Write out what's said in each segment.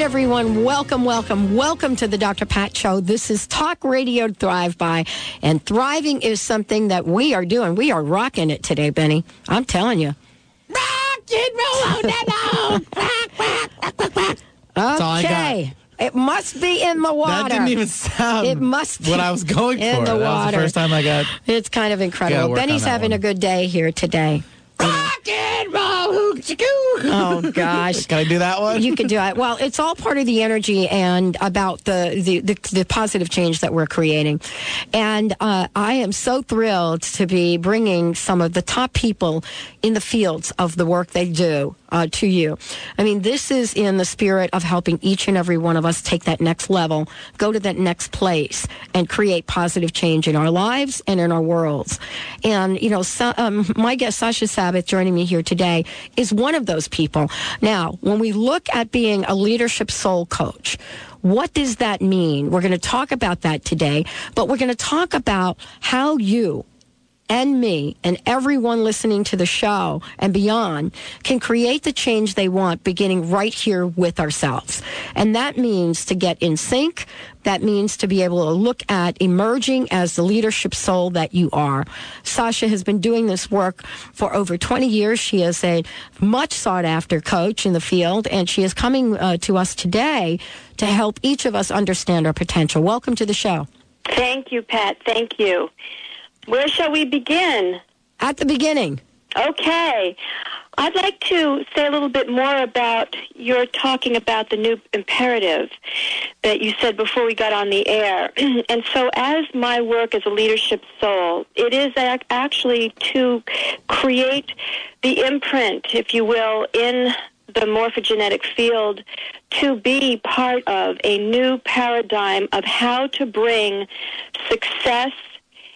Indeed, everyone. Welcome, welcome, welcome to the Dr. Pat Show. This is Talk Radio to Thrive By, and thriving is something that we are doing. We are rocking it today, Benny. I'm telling you. Rock and roll on that Okay. It must be in the water. That didn't even sound. It must be what I was going in for. the that water. was the first time I got. It's kind of incredible. Benny's having one. a good day here today. Rock and roll, Oh gosh. Can I do that one? You can do it. Well, it's all part of the energy and about the the, the, the positive change that we're creating. And uh, I am so thrilled to be bringing some of the top people in the fields of the work they do uh, to you. I mean, this is in the spirit of helping each and every one of us take that next level, go to that next place, and create positive change in our lives and in our worlds. And, you know, so, um, my guest, Sasha Sabbath, joining me here today, is one of those people. Now, when we look at being a leadership soul coach, what does that mean? We're going to talk about that today, but we're going to talk about how you and me and everyone listening to the show and beyond can create the change they want beginning right here with ourselves. And that means to get in sync. That means to be able to look at emerging as the leadership soul that you are. Sasha has been doing this work for over 20 years. She is a much sought after coach in the field and she is coming uh, to us today to help each of us understand our potential. Welcome to the show. Thank you, Pat. Thank you. Where shall we begin? At the beginning. Okay. I'd like to say a little bit more about your talking about the new imperative that you said before we got on the air. and so, as my work as a leadership soul, it is ac- actually to create the imprint, if you will, in the morphogenetic field to be part of a new paradigm of how to bring success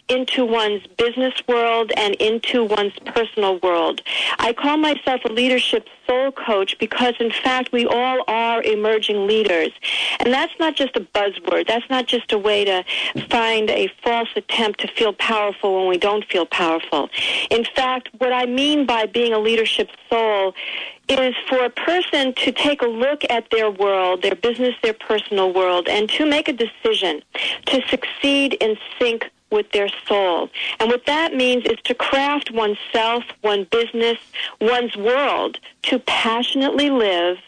into one's business world and into one's personal world. I call myself a leadership soul coach because in fact we all are emerging leaders. And that's not just a buzzword. That's not just a way to find a false attempt to feel powerful when we don't feel powerful. In fact, what I mean by being a leadership soul is for a person to take a look at their world, their business, their personal world, and to make a decision to succeed in sync with their soul. And what that means is to craft oneself, one business, one's world to passionately live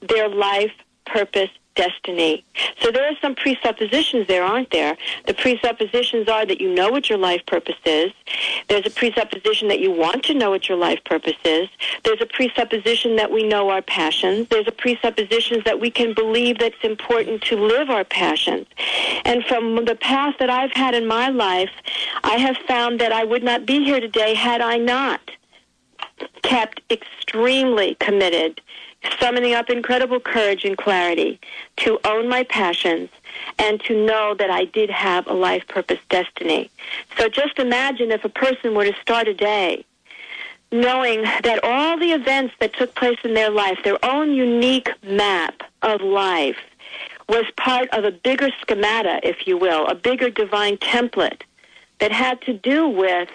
their life, purpose, destiny. So there are some presuppositions there, aren't there? The presuppositions are that you know what your life purpose is. There's a presupposition that you want to know what your life purpose is. There's a presupposition that we know our passions. There's a presupposition that we can believe that's important to live our passions. And from the path that I've had in my life, I have found that I would not be here today had I not kept extremely committed summoning up incredible courage and clarity to own my passions and to know that I did have a life purpose destiny. So just imagine if a person were to start a day knowing that all the events that took place in their life, their own unique map of life, was part of a bigger schemata, if you will, a bigger divine template that had to do with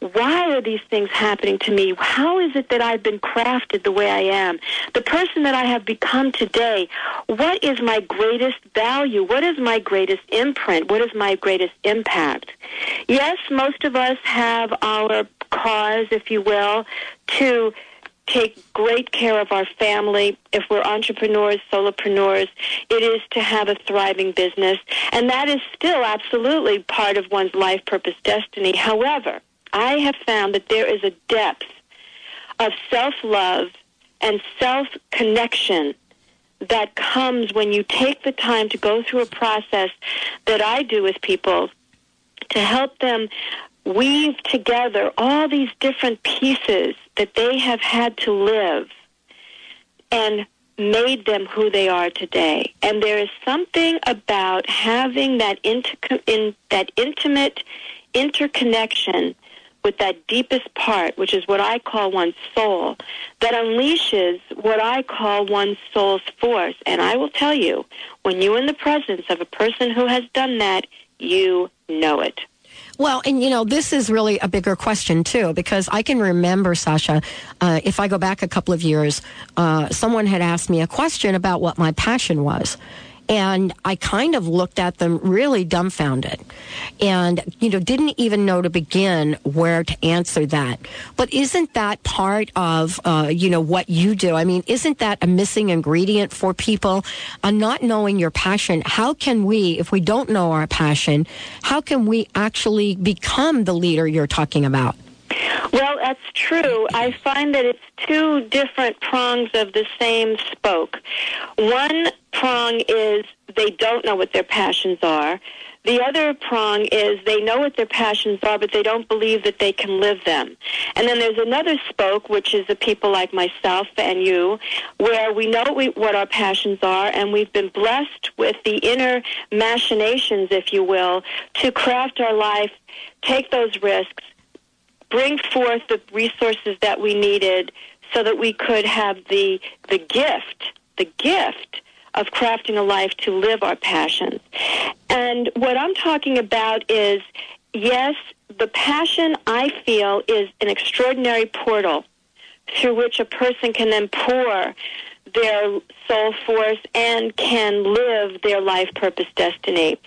why are these things happening to me? How is it that I've been crafted the way I am? The person that I have become today, what is my greatest value? What is my greatest imprint? What is my greatest impact? Yes, most of us have our cause, if you will, to take great care of our family. If we're entrepreneurs, solopreneurs, it is to have a thriving business. And that is still absolutely part of one's life purpose destiny. However, I have found that there is a depth of self-love and self-connection that comes when you take the time to go through a process that I do with people to help them weave together all these different pieces that they have had to live and made them who they are today. And there is something about having that, inti- in, that intimate interconnection with that deepest part, which is what I call one's soul, that unleashes what I call one's soul's force. And I will tell you, when you're in the presence of a person who has done that, you know it. Well, and you know, this is really a bigger question too, because I can remember, Sasha, uh, if I go back a couple of years, uh, someone had asked me a question about what my passion was. And I kind of looked at them really dumbfounded and, you know, didn't even know to begin where to answer that. But isn't that part of, uh, you know, what you do? I mean, isn't that a missing ingredient for people? Uh, not knowing your passion, how can we, if we don't know our passion, how can we actually become the leader you're talking about? Well, that's true. I find that it's two different prongs of the same spoke. One prong is they don't know what their passions are. The other prong is they know what their passions are, but they don't believe that they can live them. And then there's another spoke, which is the people like myself and you, where we know we, what our passions are, and we've been blessed with the inner machinations, if you will, to craft our life, take those risks, bring forth the resources that we needed so that we could have the the gift, the gift of crafting a life to live our passions. And what I'm talking about is yes, the passion I feel is an extraordinary portal through which a person can then pour their soul force and can live their life purpose destiny.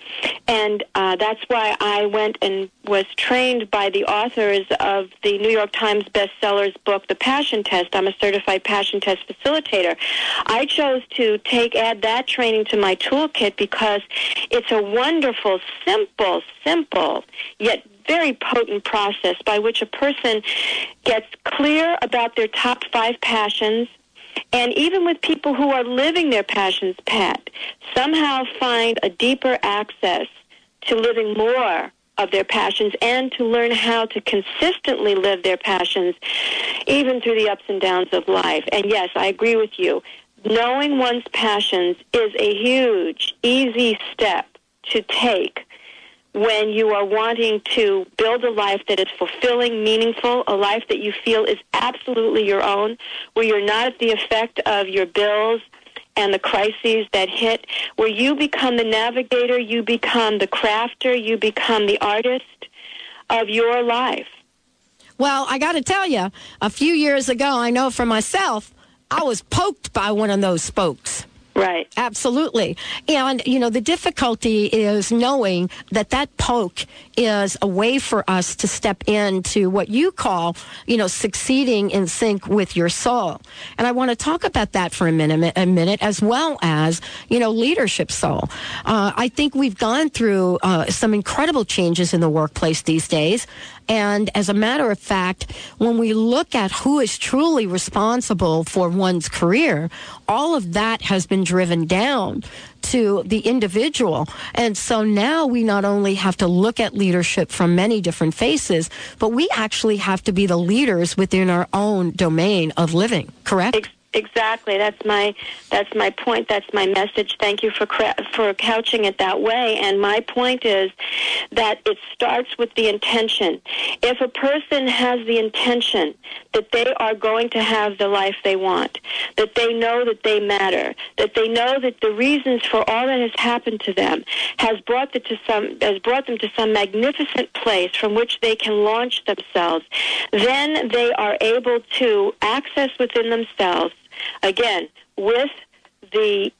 And uh, that's why I went and was trained by the authors of the New York Times bestsellers book, The Passion Test. I'm a certified passion test facilitator. I chose to take add that training to my toolkit because it's a wonderful, simple, simple, yet very potent process by which a person gets clear about their top five passions, and even with people who are living their passions, Pat, somehow find a deeper access to living more of their passions and to learn how to consistently live their passions even through the ups and downs of life. And yes, I agree with you. Knowing one's passions is a huge, easy step to take when you are wanting to build a life that is fulfilling, meaningful, a life that you feel is absolutely your own, where you're not at the effect of your bills and the crises that hit, where you become the navigator, you become the crafter, you become the artist of your life. Well, I got to tell you, a few years ago, I know for myself, I was poked by one of those spokes. Right. Absolutely. And, you know, the difficulty is knowing that that poke is a way for us to step into what you call, you know, succeeding in sync with your soul. And I want to talk about that for a minute, a minute as well as, you know, leadership soul. Uh, I think we've gone through uh, some incredible changes in the workplace these days. And as a matter of fact, when we look at who is truly responsible for one's career, all of that has been driven down to the individual. And so now we not only have to look at leadership from many different faces, but we actually have to be the leaders within our own domain of living, correct? Exactly. That's my that's my point. That's my message. Thank you for for couching it that way. And my point is that it starts with the intention. If a person has the intention that they are going to have the life they want, that they know that they matter, that they know that the reasons for all that has happened to them has brought them to some has brought them to some magnificent place from which they can launch themselves, then they are able to access within themselves again, with the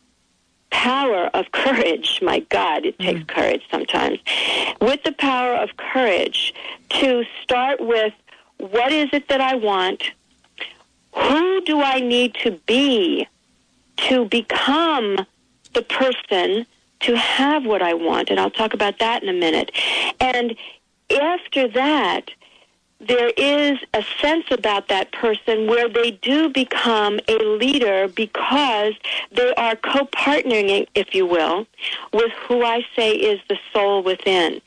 power of courage, my God, it takes mm. courage sometimes, with the power of courage to start with what is it that I want? Who do I need to be to become the person to have what I want? And I'll talk about that in a minute. And after that, there is a sense about that person where they do become a leader because they are co-partnering, if you will, with who I say is the soul within.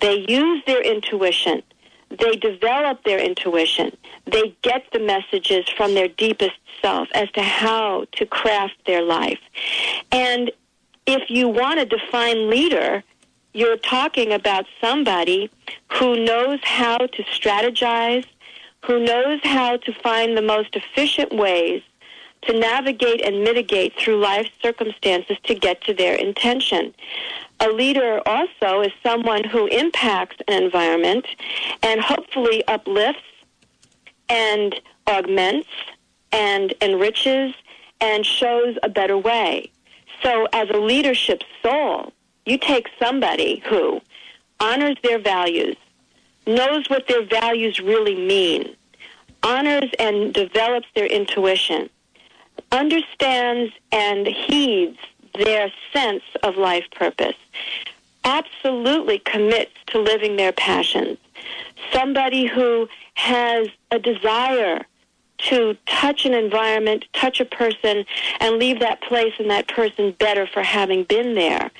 They use their intuition. They develop their intuition. They get the messages from their deepest self as to how to craft their life. And if you want to define leader, you're talking about somebody who knows how to strategize, who knows how to find the most efficient ways to navigate and mitigate through life circumstances to get to their intention. A leader also is someone who impacts an environment and hopefully uplifts and augments and enriches and shows a better way. So as a leadership soul, you take somebody who honors their values, knows what their values really mean, honors and develops their intuition, understands and heeds their sense of life purpose, absolutely commits to living their passions. Somebody who has a desire to touch an environment, touch a person, and leave that place and that person better for having been there.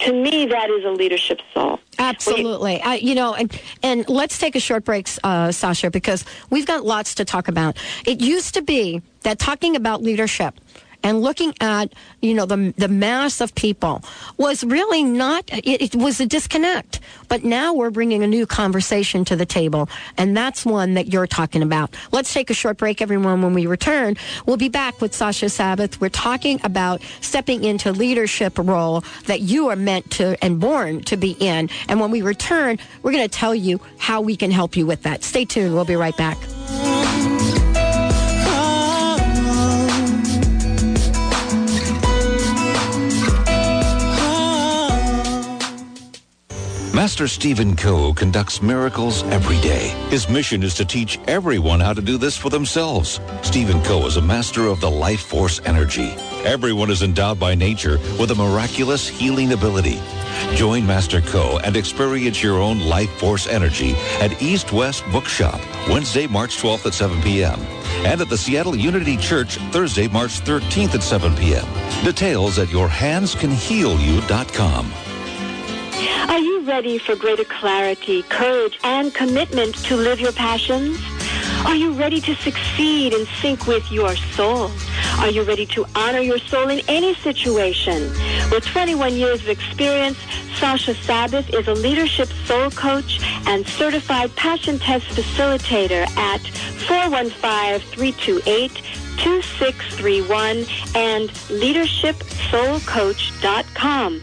To me, that is a leadership soul. Absolutely. I, you know, and, and let's take a short break, uh, Sasha, because we've got lots to talk about. It used to be that talking about leadership and looking at you know the the mass of people was really not it, it, was a disconnect. But now we're bringing a new conversation to the table and that's one that you're talking about. Let's take a short break everyone. When we return we'll be back with sasha sabbath. We're talking about stepping into leadership role that you are meant to and born to be in. And when we return we're going to tell you how we can help you with that. Stay tuned. We'll be right back Master Stephen Co conducts miracles every day. His mission is to teach everyone how to do this for themselves. Stephen Co is a master of the life force energy. Everyone is endowed by nature with a miraculous healing ability. Join Master Co and experience your own life force energy at East West Bookshop, Wednesday, March 12th at 7 p.m. And at the Seattle Unity Church, Thursday, March 13th at 7 p.m. Details at yourhandscanhealyou.com. Are you ready for greater clarity, courage, and commitment to live your passions? Are you ready to succeed and sync with your soul? Are you ready to honor your soul in any situation? With 21 years of experience, Sasha Sabbath is a leadership soul coach and certified passion test facilitator at 415-328-2631 and leadershipsoulcoach.com.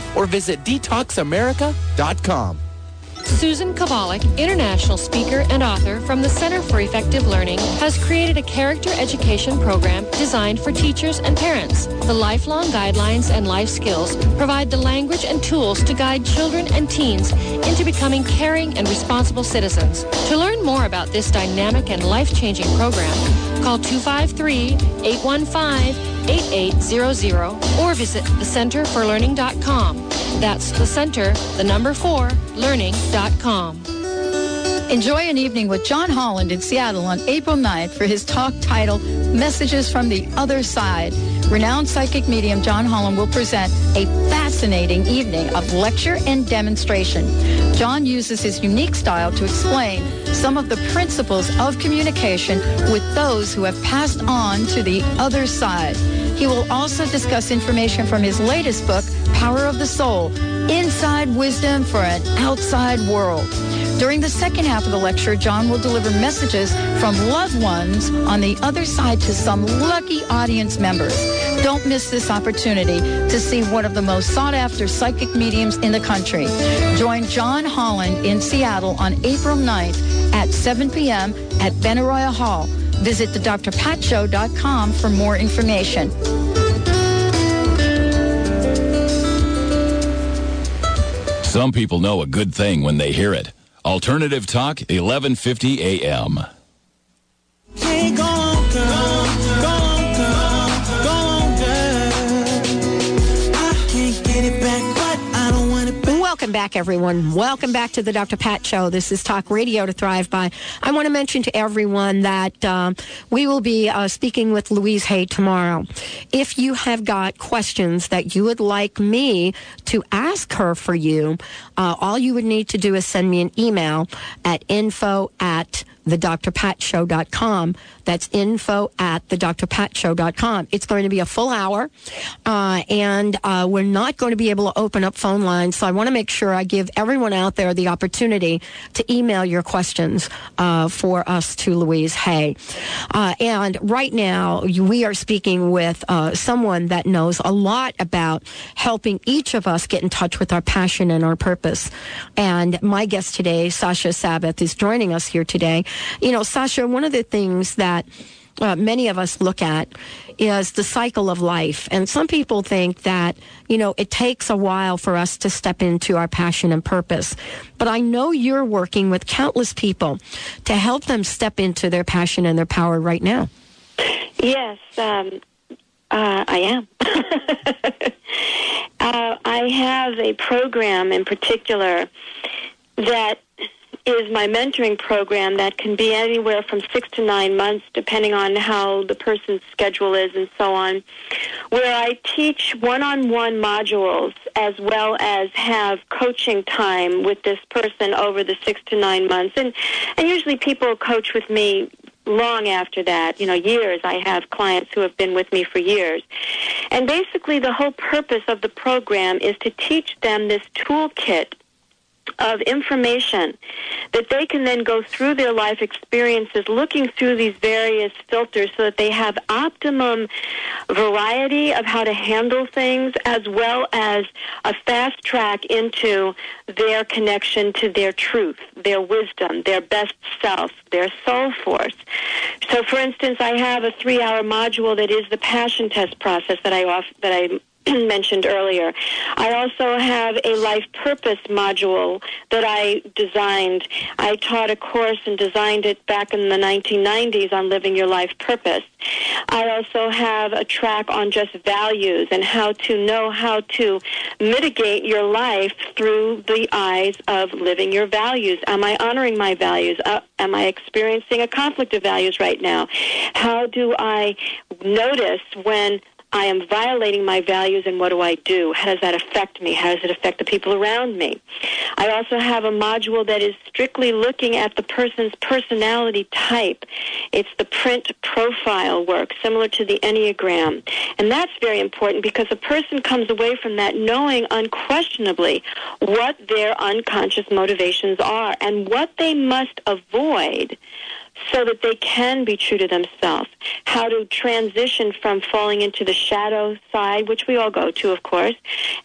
or visit detoxamerica.com. Susan Kovalik, international speaker and author from the Center for Effective Learning, has created a character education program designed for teachers and parents. The lifelong guidelines and life skills provide the language and tools to guide children and teens into becoming caring and responsible citizens. To learn more about this dynamic and life-changing program, call 253-815-8800 or visit thecenterforlearning.com. That's the center, the number four, learning.com. Enjoy an evening with John Holland in Seattle on April 9th for his talk titled Messages from the Other Side. Renowned psychic medium John Holland will present a fascinating evening of lecture and demonstration. John uses his unique style to explain some of the principles of communication with those who have passed on to the other side. He will also discuss information from his latest book, Power of the Soul, Inside Wisdom for an Outside World. During the second half of the lecture, John will deliver messages from loved ones on the other side to some lucky audience members. Don't miss this opportunity to see one of the most sought after psychic mediums in the country. Join John Holland in Seattle on April 9th at 7 p.m. at Benaroya Hall. Visit thedrpatshow.com for more information. Some people know a good thing when they hear it. Alternative Talk, 1150 AM. Welcome back, everyone. Welcome back to the Dr. Pat Show. This is Talk Radio to Thrive By. I want to mention to everyone that um, we will be uh, speaking with Louise Hay tomorrow. If you have got questions that you would like me to ask her for you, uh, all you would need to do is send me an email at info at thedrpatshow.com. That's info at thedrpatshow.com. It's going to be a full hour, uh, and uh, we're not going to be able to open up phone lines. So I want to make sure I give everyone out there the opportunity to email your questions uh, for us to Louise Hay. Uh, and right now, we are speaking with uh, someone that knows a lot about helping each of us get in touch with our passion and our purpose. And my guest today, Sasha Sabbath, is joining us here today. You know, Sasha, one of the things that uh, many of us look at is the cycle of life. And some people think that, you know, it takes a while for us to step into our passion and purpose. But I know you're working with countless people to help them step into their passion and their power right now. Yes, um, uh, I am. uh, I have a program in particular that is my mentoring program that can be anywhere from six to nine months, depending on how the person's schedule is and so on, where I teach one on one modules as well as have coaching time with this person over the six to nine months. And, and usually people coach with me long after that, you know, years. I have clients who have been with me for years. And basically the whole purpose of the program is to teach them this toolkit of information that they can then go through their life experiences looking through these various filters so that they have optimum variety of how to handle things as well as a fast track into their connection to their truth, their wisdom, their best self, their soul force. So for instance, I have a 3-hour module that is the passion test process that I off, that I mentioned earlier. I also have a life purpose module that I designed. I taught a course and designed it back in the 1990s on living your life purpose. I also have a track on just values and how to know how to mitigate your life through the eyes of living your values. Am I honoring my values? Uh, am I experiencing a conflict of values right now? How do I notice when I am violating my values and what do I do? How does that affect me? How does it affect the people around me? I also have a module that is strictly looking at the person's personality type. It's the print profile work, similar to the Enneagram. And that's very important because a person comes away from that knowing unquestionably what their unconscious motivations are and what they must avoid so that they can be true to themselves. How to transition from falling into the shadow side, which we all go to, of course,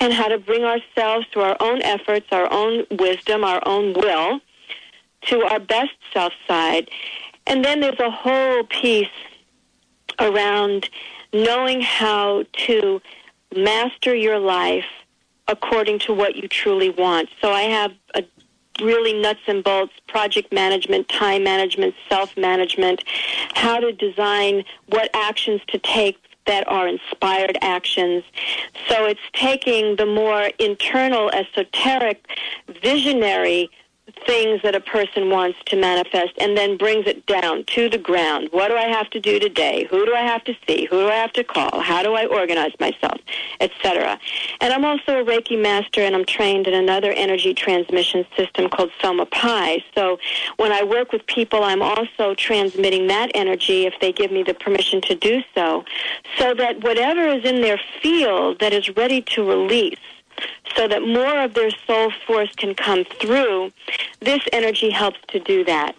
and how to bring ourselves through our own efforts, our own wisdom, our own will to our best self side. And then there's a whole piece around knowing how to master your life according to what you truly want. So I have a really nuts and bolts project management, time management, self management, how to design what actions to take that are inspired actions. So it's taking the more internal, esoteric, visionary things that a person wants to manifest and then brings it down to the ground. What do I have to do today? Who do I have to see? Who do I have to call? How do I organize myself? Etc. And I'm also a Reiki master and I'm trained in another energy transmission system called Soma Pi. So when I work with people, I'm also transmitting that energy if they give me the permission to do so, so that whatever is in their field that is ready to release so that more of their soul force can come through, this energy helps to do that.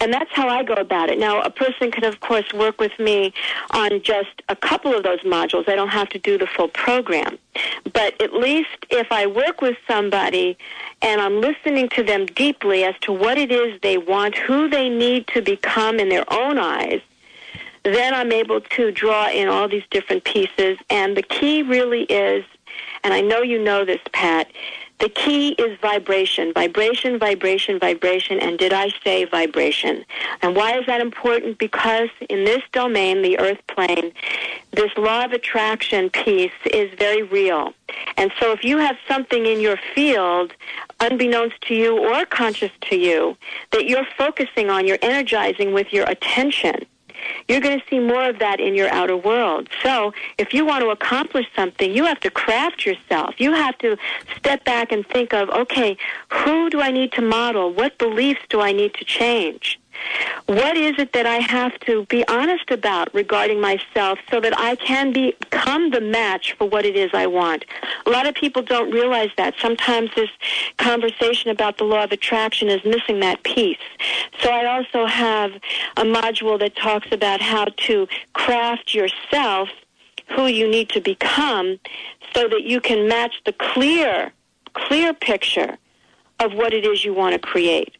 And that's how I go about it. Now, a person can, of course, work with me on just a couple of those modules. I don't have to do the full program. But at least if I work with somebody and I'm listening to them deeply as to what it is they want, who they need to become in their own eyes, then I'm able to draw in all these different pieces. And the key really is and I know you know this, Pat, The key is vibration, vibration, vibration, vibration, and did I say vibration? And why is that important? Because in this domain, the earth plane, this law of attraction piece is very real. And so if you have something in your field, unbeknownst to you or conscious to you, that you're focusing on, you're energizing with your attention, you're going to see more of that in your outer world. So if you want to accomplish something, you have to craft yourself. You have to step back and think of, okay, who do I need to model? What beliefs do I need to change? What is it that I have to be honest about regarding myself so that I can become the match for what it is I want? A lot of people don't realize that. Sometimes this conversation about the law of attraction is missing that piece. So I also have a module that talks about how to craft yourself who you need to become so that you can match the clear, clear picture of what it is you want to create.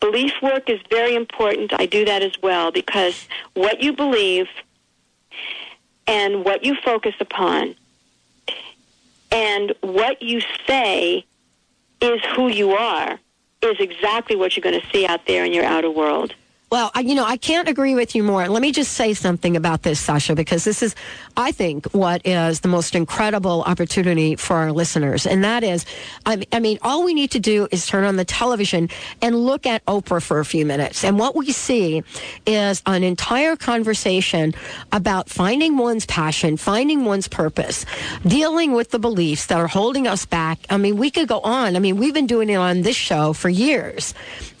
Belief work is very important. I do that as well because what you believe and what you focus upon and what you say is who you are is exactly what you're going to see out there in your outer world. Well, I, you know, I can't agree with you more. Let me just say something about this, Sasha, because this is, I think, what is the most incredible opportunity for our listeners. And that is, I, I mean, all we need to do is turn on the television and look at Oprah for a few minutes. And what we see is an entire conversation about finding one's passion, finding one's purpose, dealing with the beliefs that are holding us back. I mean, we could go on. I mean, we've been doing it on this show for years.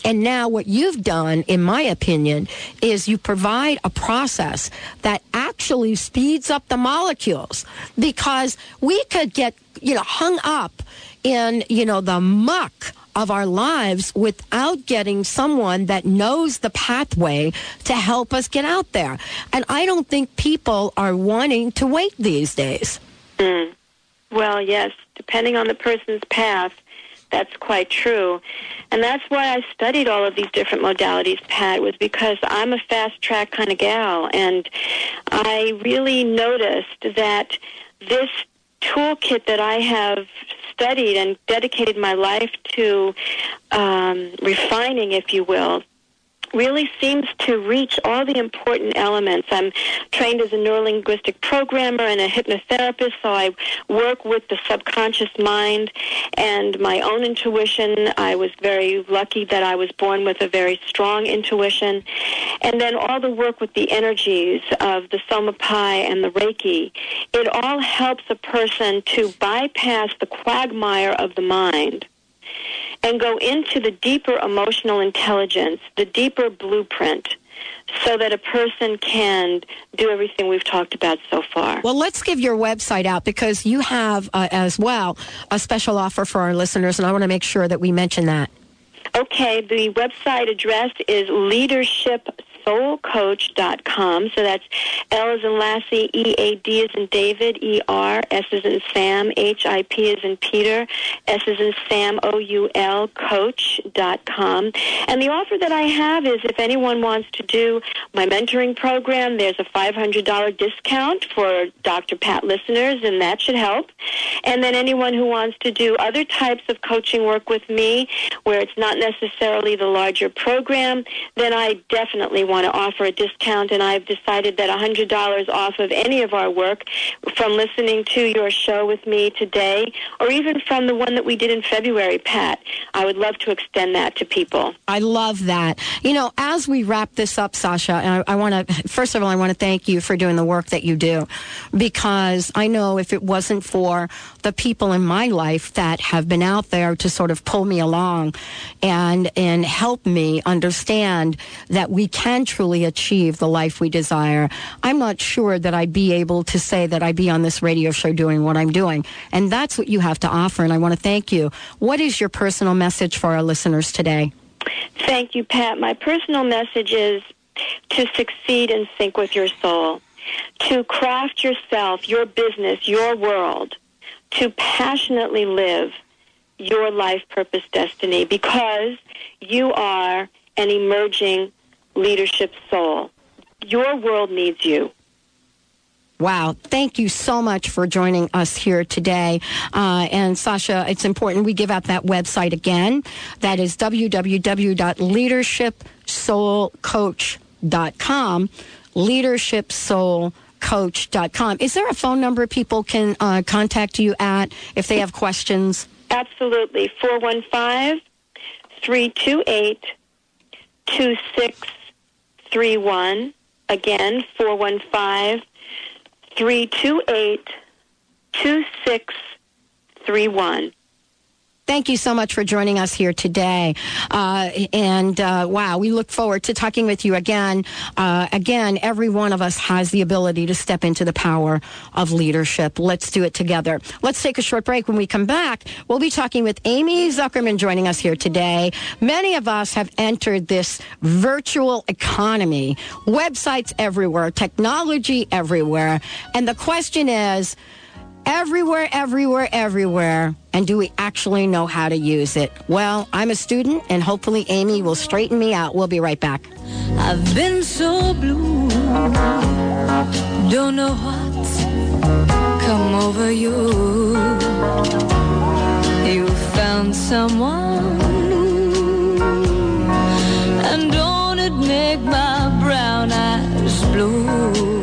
And now what you've done, in my opinion, is you provide a process that actually speeds up the molecules because we could get, you know, hung up in, you know, the muck of our lives without getting someone that knows the pathway to help us get out there. And I don't think people are wanting to wait these days. Mm. Well, yes, depending on the person's path, that's quite true. And that's why I studied all of these different modalities, Pat, was because I'm a fast track kind of gal. And I really noticed that this toolkit that I have studied and dedicated my life to um, refining, if you will, really seems to reach all the important elements. I'm trained as a neurolinguistic programmer and a hypnotherapist, so I work with the subconscious mind and my own intuition. I was very lucky that I was born with a very strong intuition. And then all the work with the energies of the Soma Pi and the Reiki. It all helps a person to bypass the quagmire of the mind and go into the deeper emotional intelligence, the deeper blueprint, so that a person can do everything we've talked about so far. Well, let's give your website out because you have uh, as well a special offer for our listeners, and I want to make sure that we mention that. Okay, the website address is leadership soulcoach.com. So that's L is in Lassie, E A D is in David, E R, S is in Sam, H I P is in Peter, S is in Sam, O U L, coach.com. And the offer that I have is if anyone wants to do my mentoring program, there's a $500 discount for Dr. Pat listeners, and that should help. And then anyone who wants to do other types of coaching work with me, where it's not necessarily the larger program, then I definitely want to offer a discount, and I've decided that $100 off of any of our work from listening to your show with me today, or even from the one that we did in February, Pat, I would love to extend that to people. I love that. You know, as we wrap this up, Sasha, I, I want to, first of all, I want to thank you for doing the work that you do because I know if it wasn't for the people in my life that have been out there to sort of pull me along and, and help me understand that we can truly achieve the life we desire, I'm not sure that I'd be able to say that I'd be on this radio show doing what I'm doing. And that's what you have to offer. And I want to thank you. What is your personal message for our listeners today? Thank you, Pat. My personal message is to succeed in sync with your soul, to craft yourself, your business, your world, to passionately live your life purpose destiny because you are an emerging leadership soul. Your world needs you. Wow. Thank you so much for joining us here today. Uh, and Sasha, it's important we give out that website again. That is www.leadershipsoulcoach.com. Leadershipsoulcoach.com. Is there a phone number people can uh, contact you at if they have questions? Absolutely. 415 328 2631. Again, 415 328 2631. Thank you so much for joining us here today. Uh, and uh, wow, we look forward to talking with you again. Uh, again, every one of us has the ability to step into the power of leadership. Let's do it together. Let's take a short break. When we come back, we'll be talking with Amy Zuckerman joining us here today. Many of us have entered this virtual economy, websites everywhere, technology everywhere. And the question is, everywhere, everywhere, everywhere. And do we actually know how to use it? Well, I'm a student, and hopefully Amy will straighten me out. We'll be right back. I've been so blue, don't know what's come over you. You found someone and don't it make my brown eyes blue?